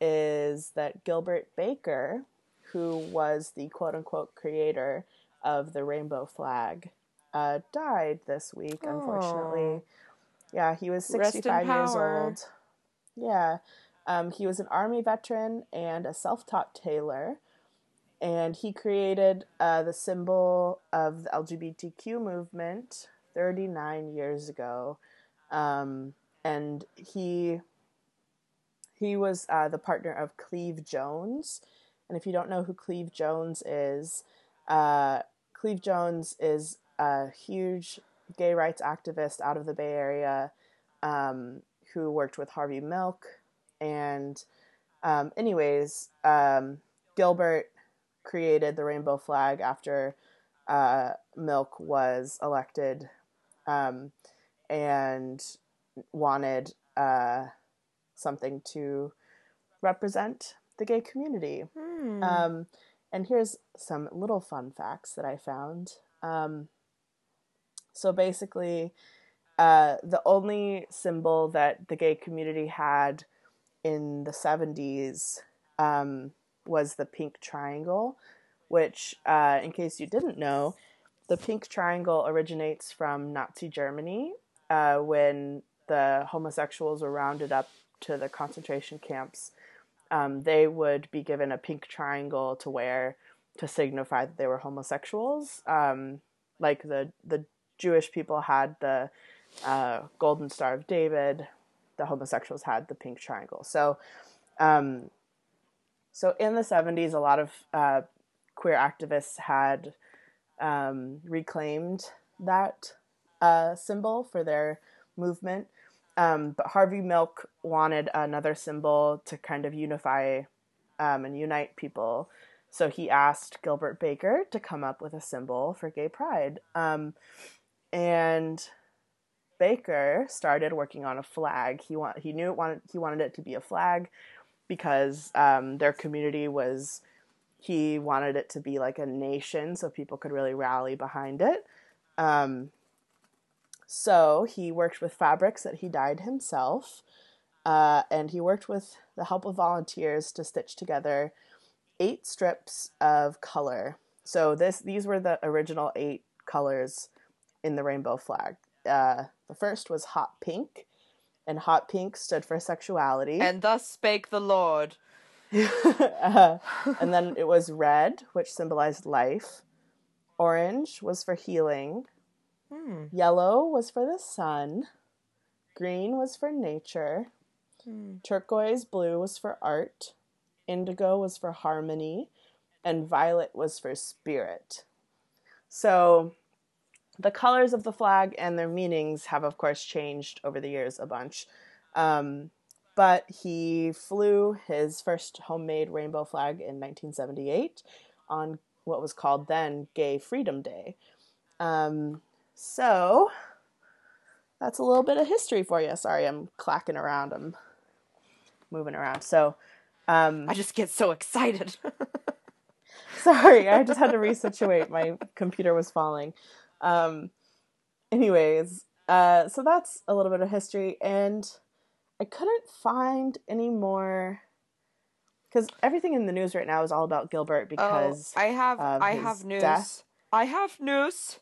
is that Gilbert Baker, who was the quote unquote creator of the rainbow flag, uh, died this week, unfortunately. Aw. Yeah, he was 65 years old. Yeah. Um, he was an Army veteran and a self taught tailor. And he created uh, the symbol of the LGBTQ movement 39 years ago. Um, and he he was uh, the partner of Cleve Jones. And if you don't know who Cleve Jones is, uh, Cleve Jones is a huge gay rights activist out of the Bay Area um, who worked with Harvey Milk. And, um, anyways, um, Gilbert created the rainbow flag after uh, Milk was elected um, and wanted uh, something to represent the gay community. Hmm. Um, and here's some little fun facts that I found. Um, so basically, uh, the only symbol that the gay community had in the 70s um, was the pink triangle, which, uh, in case you didn't know, the pink triangle originates from Nazi Germany uh, when the homosexuals were rounded up to the concentration camps. Um, they would be given a pink triangle to wear to signify that they were homosexuals. Um, like the the Jewish people had the uh, Golden Star of David, the homosexuals had the pink triangle. So, um, so in the seventies, a lot of uh, queer activists had um, reclaimed that uh, symbol for their movement. Um, but Harvey Milk wanted another symbol to kind of unify um, and unite people. So he asked Gilbert Baker to come up with a symbol for gay pride. Um, and Baker started working on a flag. He want he knew it wanted he wanted it to be a flag because um, their community was he wanted it to be like a nation so people could really rally behind it. Um, so he worked with fabrics that he dyed himself, uh, and he worked with the help of volunteers to stitch together eight strips of color. So this these were the original eight colors in the rainbow flag. Uh, the first was hot pink, and hot pink stood for sexuality. and thus spake the lord uh, <laughs> and then it was red, which symbolized life. Orange was for healing. Hmm. Yellow was for the sun. Green was for nature. Hmm. Turquoise blue was for art. Indigo was for harmony. And violet was for spirit. So the colors of the flag and their meanings have, of course, changed over the years a bunch. Um, but he flew his first homemade rainbow flag in 1978 on what was called then Gay Freedom Day. Um, so that's a little bit of history for you. Sorry, I'm clacking around. I'm moving around. So um, i just get so excited <laughs> Sorry, I just had to resituate. My computer was falling. Um, anyways, uh, so that's a little bit of history, and I couldn't find any more because everything in the news right now is all about Gilbert because oh, I have I have news. death. I have news.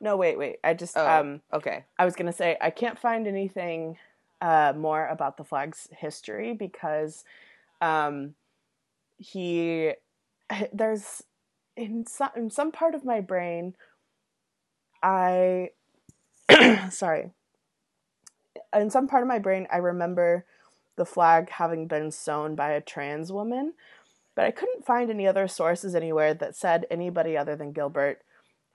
No, wait, wait. I just Oh, um okay. I was gonna say I can't find anything uh more about the flag's history because um he <sighs> there's in some in some part of my brain I <clears throat> sorry in some part of my brain I remember the flag having been sewn by a trans woman but I couldn't find any other sources anywhere that said anybody other than Gilbert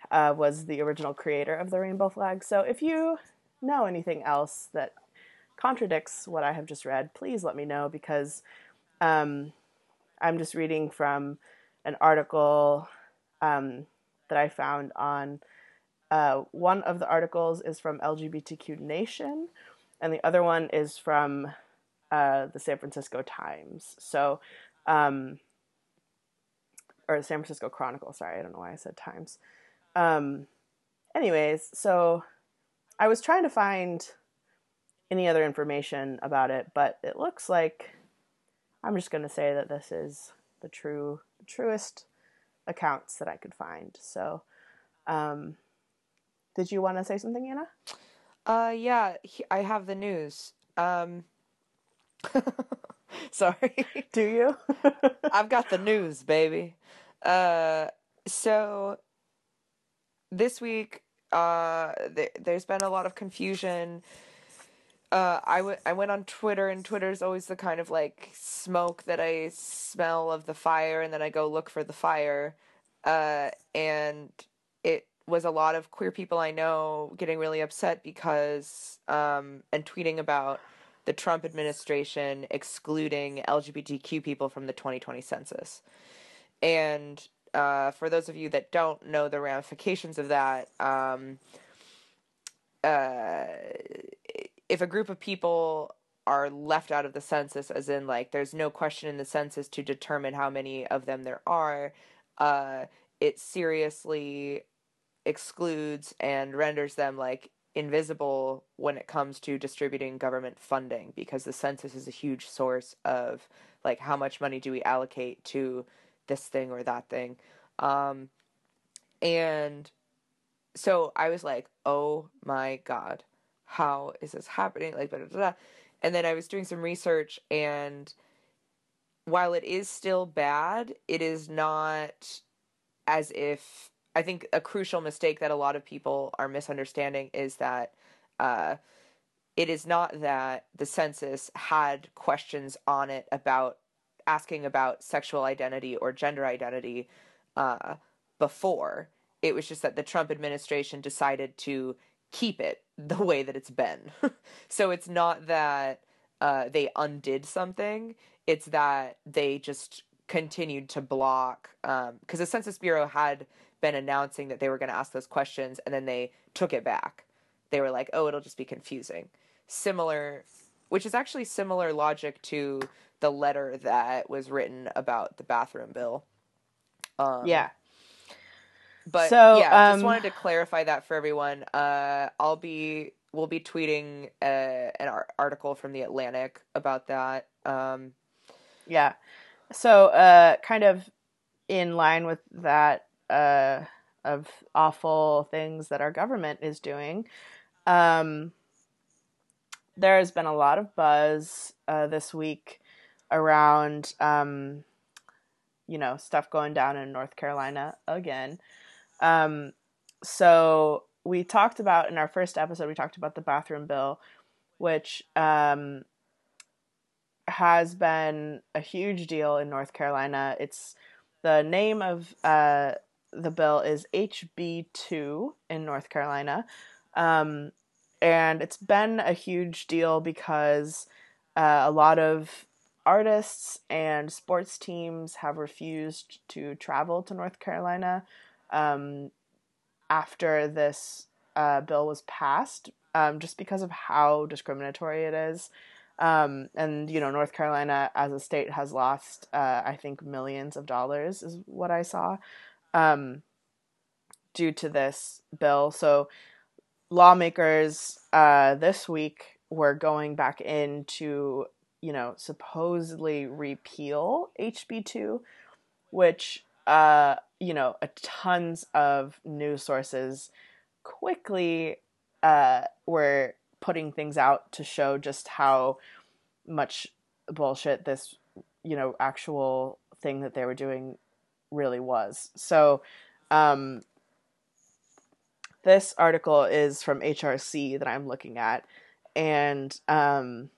uh, was the original creator of the rainbow flag. So if you know anything else that contradicts what I have just read, please let me know because um, I'm just reading from an article um, that I found on. Uh, one of the articles is from LGBTQ Nation, and the other one is from uh, the San Francisco Times. So, um, or the San Francisco Chronicle. Sorry, I don't know why I said Times. Um, anyways, so I was trying to find any other information about it, but it looks like I'm just going to say that this is the true, truest accounts that I could find. So, um, did you want to say something, Anna? Uh, yeah, he- I have the news. Um, <laughs> sorry. <laughs> Do you? <laughs> I've got the news, baby. Uh, so this week, uh, th- there's been a lot of confusion. Uh, I, w- I went on Twitter, and Twitter's always the kind of like smoke that I smell of the fire, and then I go look for the fire. Uh, and it was a lot of queer people I know getting really upset because, um, and tweeting about the Trump administration excluding LGBTQ people from the 2020 census. And uh, for those of you that don't know the ramifications of that, um, uh, if a group of people are left out of the census, as in, like, there's no question in the census to determine how many of them there are, uh, it seriously excludes and renders them, like, invisible when it comes to distributing government funding because the census is a huge source of, like, how much money do we allocate to this thing or that thing. Um, and so I was like, oh my God, how is this happening? Like, blah, blah, blah. And then I was doing some research, and while it is still bad, it is not as if I think a crucial mistake that a lot of people are misunderstanding is that uh, it is not that the census had questions on it about asking about sexual identity or gender identity uh, before. It was just that the Trump administration decided to keep it <laughs> the way that it's been. <laughs> so it's not that uh, they undid something, it's that they just continued to block. Because um, the Census Bureau had been announcing that they were going to ask those questions and then they took it back. They were like, oh, it'll just be confusing. Similar, which is actually similar logic to the letter that was written about the bathroom bill. Um, yeah. But So, yeah, um, just wanted to clarify that for everyone. Uh, I'll be we'll be tweeting uh, an ar- article from the Atlantic about that. Um, Yeah. So, uh, kind of in line with that, uh, of awful things that our government is doing, um, there has been a lot of buzz uh, this week around, um, you know, stuff going down in North Carolina again. Um, so we talked about in our first episode, we talked about the bathroom bill, which um, has been a huge deal in North Carolina. It's the name of uh, the bill is HB2 in North Carolina. Um, and it's been a huge deal because uh, a lot of artists and sports teams have refused to travel to North Carolina um, after this uh, bill was passed, um, just because of how discriminatory it is. Um, and you know, North Carolina as a state has lost, uh, I think, millions of dollars is what I saw, um, due to this bill. So lawmakers uh, this week were going back in to, you know, supposedly repeal HB two, which uh, you know, a tons of news sources quickly uh, were putting things out to show just how much bullshit this, you know, actual thing that they were doing really was. So, um, this article is from HRC that I'm looking at, and um,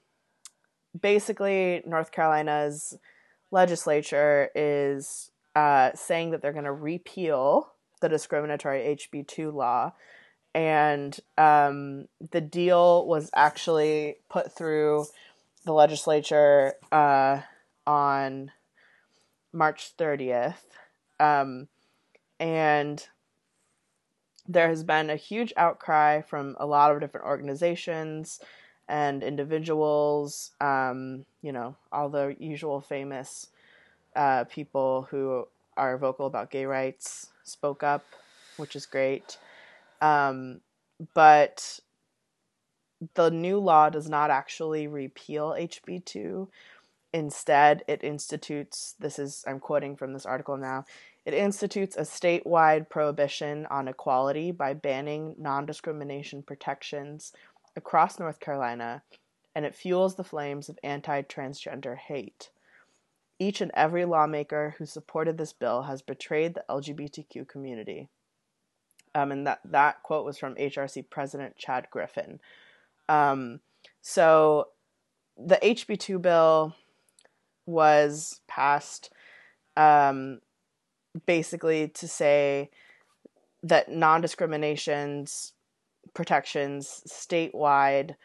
basically, North Carolina's legislature is uh, saying that they're going to repeal the discriminatory HB2 law. And um, the deal was actually put through the legislature uh, on March 30th. Um, and there has been a huge outcry from a lot of different organizations and individuals, um, you know, all the usual famous uh, people who are vocal about gay rights spoke up, which is great. Um, but the new law does not actually repeal HB2. Instead, it institutes this is, I'm quoting from this article now, it institutes a statewide prohibition on equality by banning non discrimination protections across North Carolina, and it fuels the flames of anti transgender hate. Each and every lawmaker who supported this bill has betrayed the LGBTQ community. Um, and that, that quote was from HRC President Chad Griffin. Um, so the HB2 bill was passed um, basically to say that non discriminations protections statewide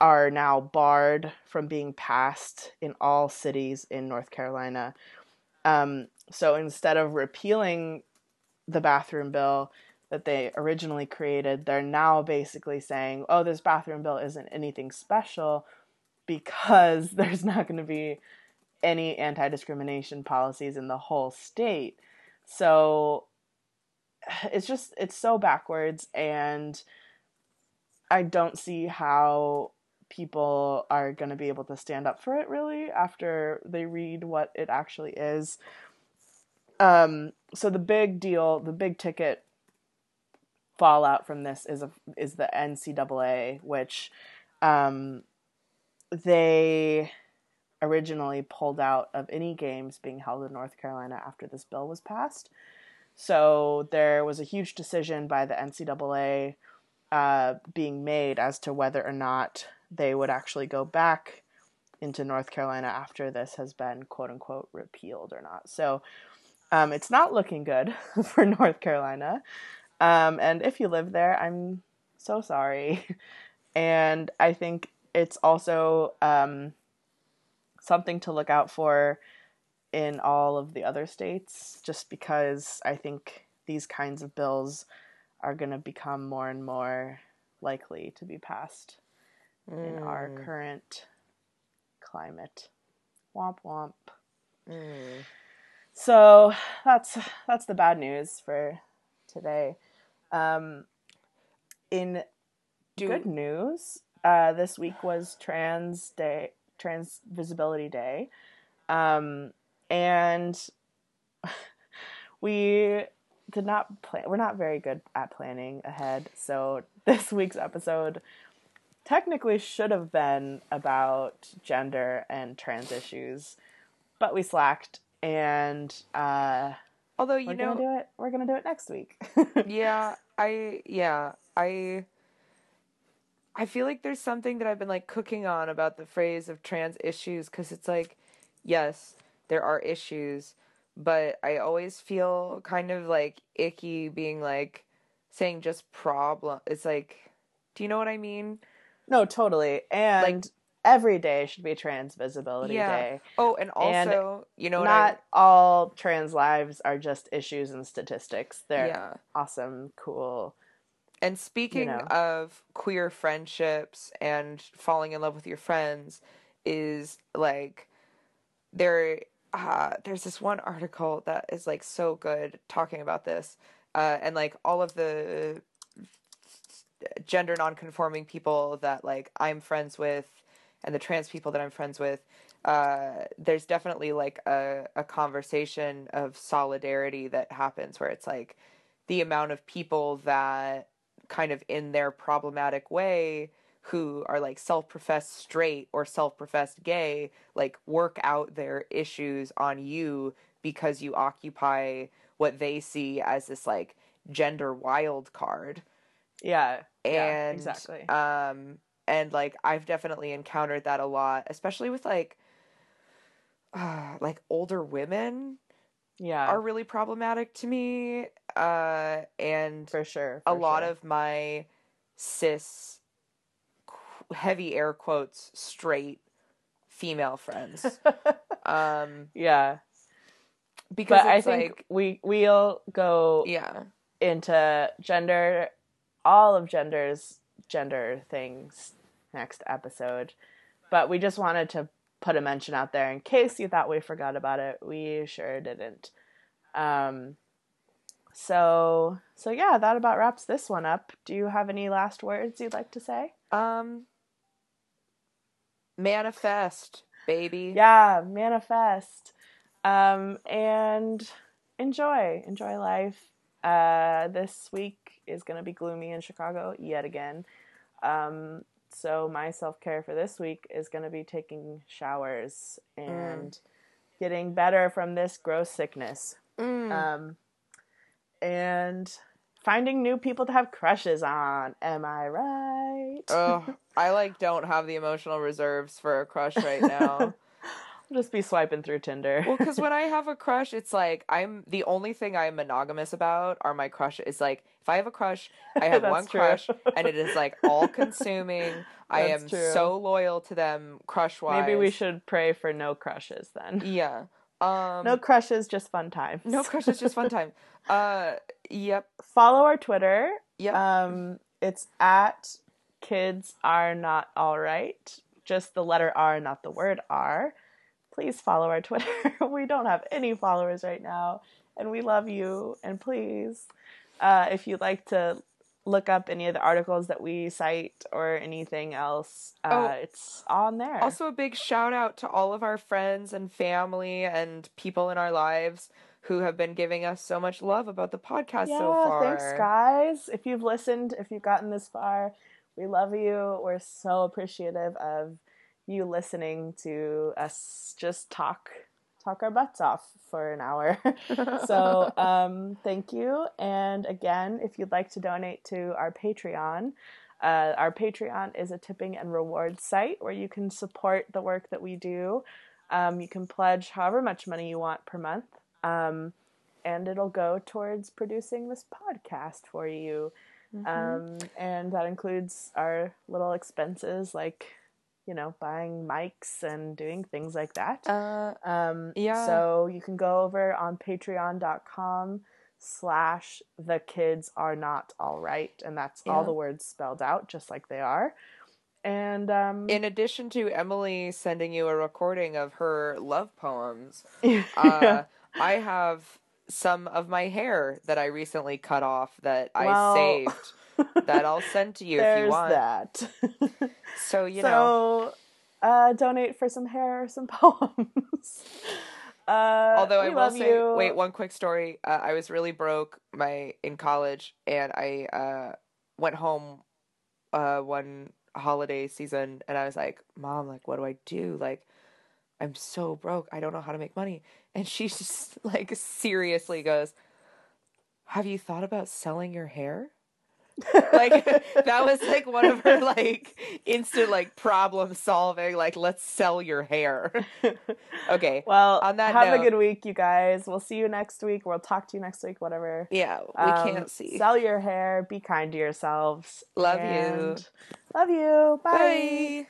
are now barred from being passed in all cities in North Carolina. Um, so instead of repealing the bathroom bill that they originally created, they're now basically saying, oh, this bathroom bill isn't anything special because <laughs> there's not going to be any anti discrimination policies in the whole state. So <sighs> it's just, it's so backwards, and I don't see how people are going to be able to stand up for it really after they read what it actually is. Um, so the big deal, the big ticket fallout from this is a, is the NCAA, which um, they originally pulled out of any games being held in North Carolina after this bill was passed. So there was a huge decision by the NCAA uh, being made as to whether or not they would actually go back into North Carolina after this has been quote unquote repealed or not. So um, it's not looking good <laughs> for North Carolina. Um, and if you live there, I'm so sorry. <laughs> and I think it's also um, something to look out for in all of the other states, just because I think these kinds of bills are going to become more and more likely to be passed mm. in our mm. current climate. Womp womp. Mm. So that's that's the bad news for today. Um, in good news, uh, this week was Trans Day, Trans Visibility Day, um, and <laughs> we did not plan. We're not very good at planning ahead, so <laughs> this week's episode technically should have been about gender and trans issues, but we slacked and uh although you we're know gonna do it we're gonna do it next week. <laughs> yeah, I yeah, I I feel like there's something that I've been like cooking on about the phrase of trans issues cuz it's like yes, there are issues, but I always feel kind of like icky being like saying just problem. It's like do you know what I mean? No, totally. And like, every day should be Trans Visibility yeah. Day. Oh, and also, and you know, not I... all trans lives are just issues and statistics. They're yeah. awesome, cool And speaking know. of queer friendships and falling in love with your friends, is like there. Uh, there's this one article that is like so good talking about this, uh, and like all of the gender nonconforming people that like I'm friends with, and the trans people that I'm friends with. Uh, there's definitely like a, a conversation of solidarity that happens where it's like the amount of people that kind of in their problematic way who are like self-professed straight or self-professed gay like work out their issues on you because you occupy what they see as this like gender wild card Yeah. yeah, and exactly. um and like I've definitely encountered that a lot especially with like uh, <sighs> like older women yeah. are really problematic to me uh and for sure. a for lot sure. of my cis heavy air quotes straight female friends <laughs> um yeah. because I think like we we'll go yeah into gender all of gender's gender things next episode. But we just wanted to put a mention out there in case you thought we forgot about it. We sure didn't. Um so so yeah, that about wraps this one up. Do you have any last words you'd like to say? um manifest baby Yeah, manifest. Um and enjoy. Enjoy life. Uh this week is gonna be gloomy in Chicago yet again. Um so my self care for this week is gonna be taking showers and getting better from this gross sickness. Mm. Um and finding new people to have crushes on. Am I right? oh <laughs> i like don't have the emotional reserves for a crush right now I'll <laughs> just be swiping through Tinder. well because when i have a <laughs> crush it's like i'm the only thing i'm monogamous about are my crushes it's like if i have a crush i have one true. crush and it is like all consuming i am true. so loyal to them crush wise Maybe we should pray for no crushes then. yeah um No crushes, just fun times. no crushes just fun time <laughs> uh yep Follow our Twitter. yep Um, it's at kids are not all right. Just the letter R, not the word are. Please follow our Twitter. <laughs> we don't have any followers right now, and we love you. And please, uh, if you'd like to look up any of the articles that we cite or anything else, uh, Oh. it's on there. Also, a big shout out to all of our friends and family and people in our lives who have been giving us so much love about the podcast yeah, so far. thanks, guys. If you've listened, if you've gotten this far, we love you. We're so appreciative of you listening to us just talk talk our butts off for an hour. <laughs> so, um, thank you. And again, if you'd like to donate to our Patreon, uh, our Patreon is a tipping and rewards site where you can support the work that we do. Um, you can pledge however much money you want per month. Um, and it'll go towards producing this podcast for you. Um, and that includes our little expenses like, you know, buying mics and doing things like that. Uh, Um, Yeah. So you can go over on patreon.com slash the kids are not all right. And that's all the words spelled out, just like they are. And um, in addition to Emily sending you a recording of her love poems, <laughs> yeah. uh, I have some of my hair that I recently cut off that I saved that I'll send to you if you want. that. <laughs> So you know, so uh, donate for some hair or some <laughs> poems. Uh, although I will say, you. wait, one quick story. Uh, I was really broke my in college, and I uh, went home uh, one holiday season, and I was like, "Mom, like, what do I do? Like, I'm so broke. I don't know how to make money." And she <laughs> just like seriously goes, "Have you thought about selling your hair?" Like <laughs> that was like one of her like instant like problem solving like let's sell your hair <laughs> okay Well, on that have note- a good week, you guys. We'll see you next week. We'll talk to you next week, whatever. yeah we Um, can't see Sell your hair. Be kind to yourselves. Love you. Love you. Bye. bye